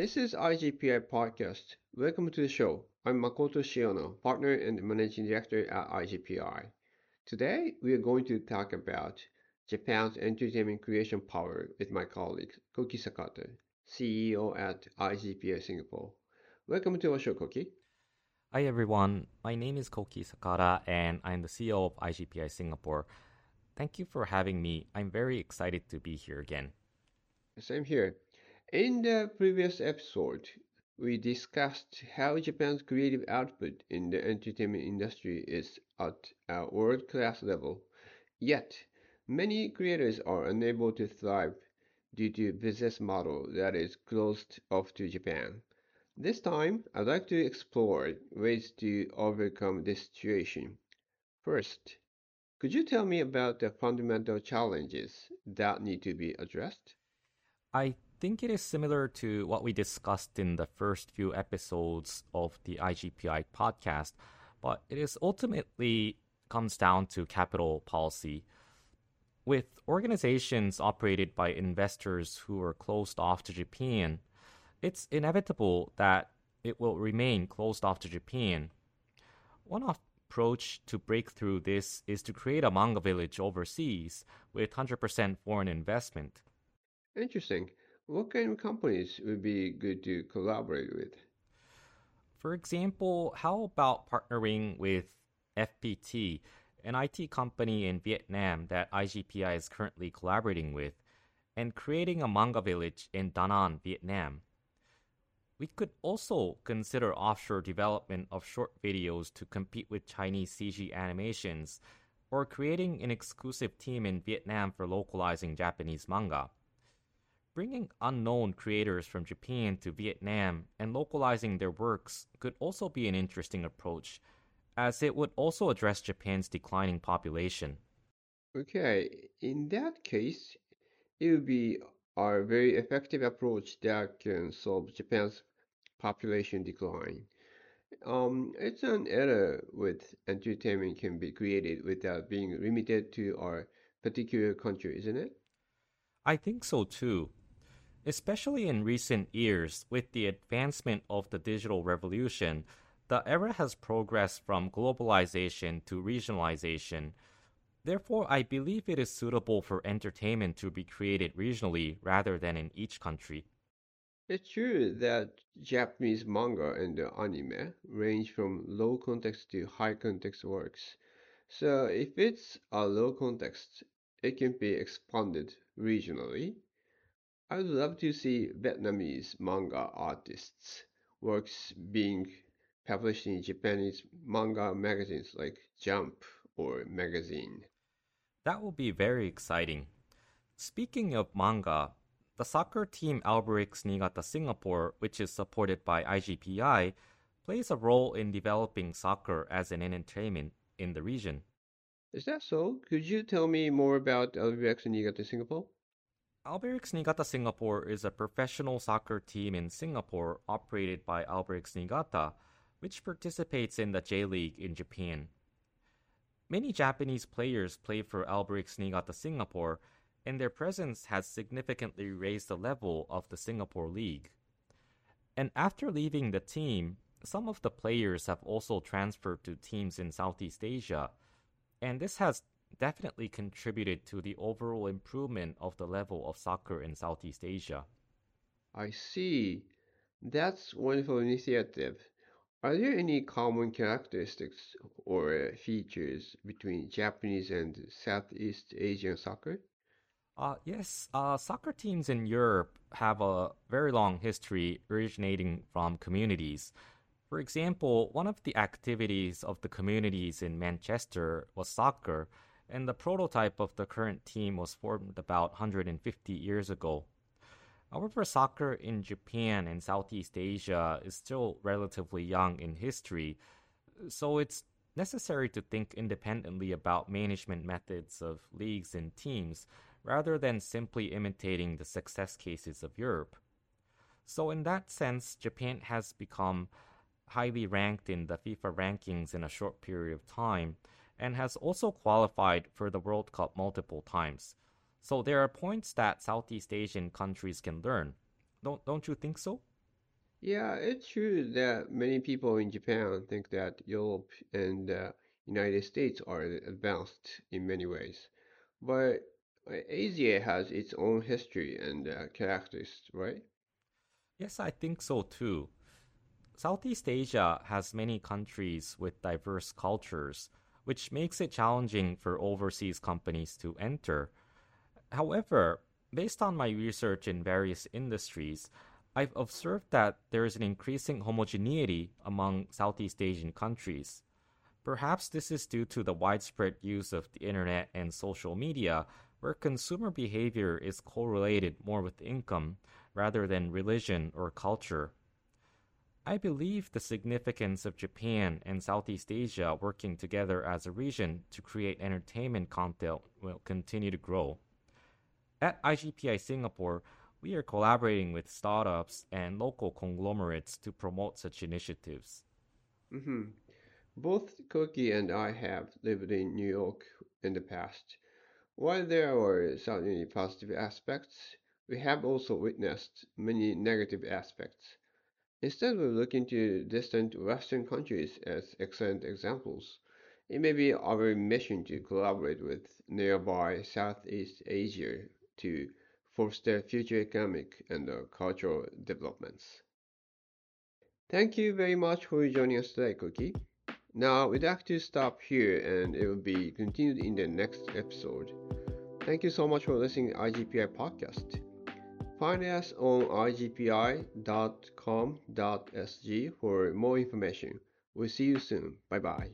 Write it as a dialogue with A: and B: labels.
A: This is IGPI Podcast. Welcome to the show. I'm Makoto Shiono, partner and managing director at IGPI. Today, we are going to talk about Japan's entertainment creation power with my colleague Kohki Sakata, CEO at IGPI Singapore. Welcome to our show, Kohki.
B: Hi everyone, my name is Kohki Sakata and I'm the CEO of IGPI Singapore. Thank you for having me. I'm very excited to be here again.
A: Same here. In the previous episode, we discussed how Japan's creative output in the entertainment industry is at a world class level. Yet, many creators are unable to thrive due to business model that is closed off to Japan. This time, I'd like to explore ways to overcome this situation. First, could you tell me about the fundamental challenges that need to be addressed?
B: I think it is similar to what we discussed in the first few episodes of the IGPI podcast, but it is ultimately comes down to capital policy. With organizations operated by investors who are closed off to Japan, it's inevitable that it will remain closed off to Japan. One approach to break through this is to create a manga village overseas with 100% foreign investment.
A: Interesting. What kind of companies would be good to collaborate with?
B: For example, how about partnering with FPT, an IT company in Vietnam that IGPI is currently collaborating with, and creating a manga village in Da Nang, Vietnam? We could also consider offshore development of short videos to compete with Chinese CG animations, or creating an exclusive team in Vietnam for localizing Japanese manga. Bringing unknown creators from Japan to Vietnam and localizing their works could also be an interesting approach, as it would also address Japan's declining population.
A: Okay, in that case, it would be a very effective approach that can solve Japan's population decline. Um, it's an era with entertainment can be created without being limited to our particular country, isn't it?
B: I think so too. Especially in recent years, with the advancement of the digital revolution, the era has progressed from globalization to regionalization. Therefore, I believe it is suitable for entertainment to be created regionally rather than in each country.
A: It's true that Japanese manga and anime range from low context to high context works. So if it's a low context, it can be expanded regionally I would love to see Vietnamese manga artists' works being published in Japanese manga magazines like Jump or Magazine.
B: That will be very exciting. Speaking of manga, the soccer team Albirex Niigata Singapore, which is supported by IGPI, plays a role in developing soccer as an entertainment in the region.
A: Is that so? Could you tell me more about Albirex Niigata Singapore?
B: Albirex Niigata Singapore is a professional soccer team in Singapore operated by Albirex Niigata, which participates in the J League in Japan. Many Japanese players play for Albirex Niigata Singapore, and their presence has significantly raised the level of the Singapore League. And after leaving the team, some of the players have also transferred to teams in Southeast Asia, and this has definitely contributed to the overall improvement of the level of soccer in Southeast Asia.
A: I see. That's wonderful initiative. Are there any common characteristics or features between Japanese and Southeast Asian soccer?
B: Uh, yes, uh, soccer teams in Europe have a very long history originating from communities. For example, one of the activities of the communities in Manchester was soccer, and the prototype of the current team was formed about 150 years ago. However, soccer in Japan and Southeast Asia is still relatively young in history, so it's necessary to think independently about management methods of leagues and teams rather than simply imitating the success cases of Europe. So, in that sense, Japan has become highly ranked in the FIFA rankings in a short period of time, and has also qualified for the World Cup multiple times. So there are points that Southeast Asian countries can learn. Don't don't you think so?
A: Yeah, it's true that many people in Japan think that Europe and the United States are advanced in many ways. But uh, Asia has its own history and uh, characteristics, right?
B: Yes, I think so too. Southeast Asia has many countries with diverse cultures, which makes it challenging for overseas companies to enter. However, based on my research in various industries, I've observed that there is an increasing homogeneity among Southeast Asian countries. Perhaps this is due to the widespread use of the internet and social media, where consumer behavior is correlated more with income rather than religion or culture. I believe the significance of Japan and Southeast Asia working together as a region to create entertainment content will continue to grow. At IGPI Singapore, we are collaborating with startups and local conglomerates to promote such initiatives.
A: hmm Both Kohki and I have lived in New York in the past. While there were certainly positive aspects, we have also witnessed many negative aspects. Instead of looking to distant Western countries as excellent examples, it may be our mission to collaborate with nearby Southeast Asia to foster future economic and uh, cultural developments. Thank you very much for joining us today, Kohki. Now we'd like to stop here and it will be continued in the next episode. Thank you so much for listening to IGPI podcast. Find us on igpi.com.sg for more information. We'll see you soon. Bye bye.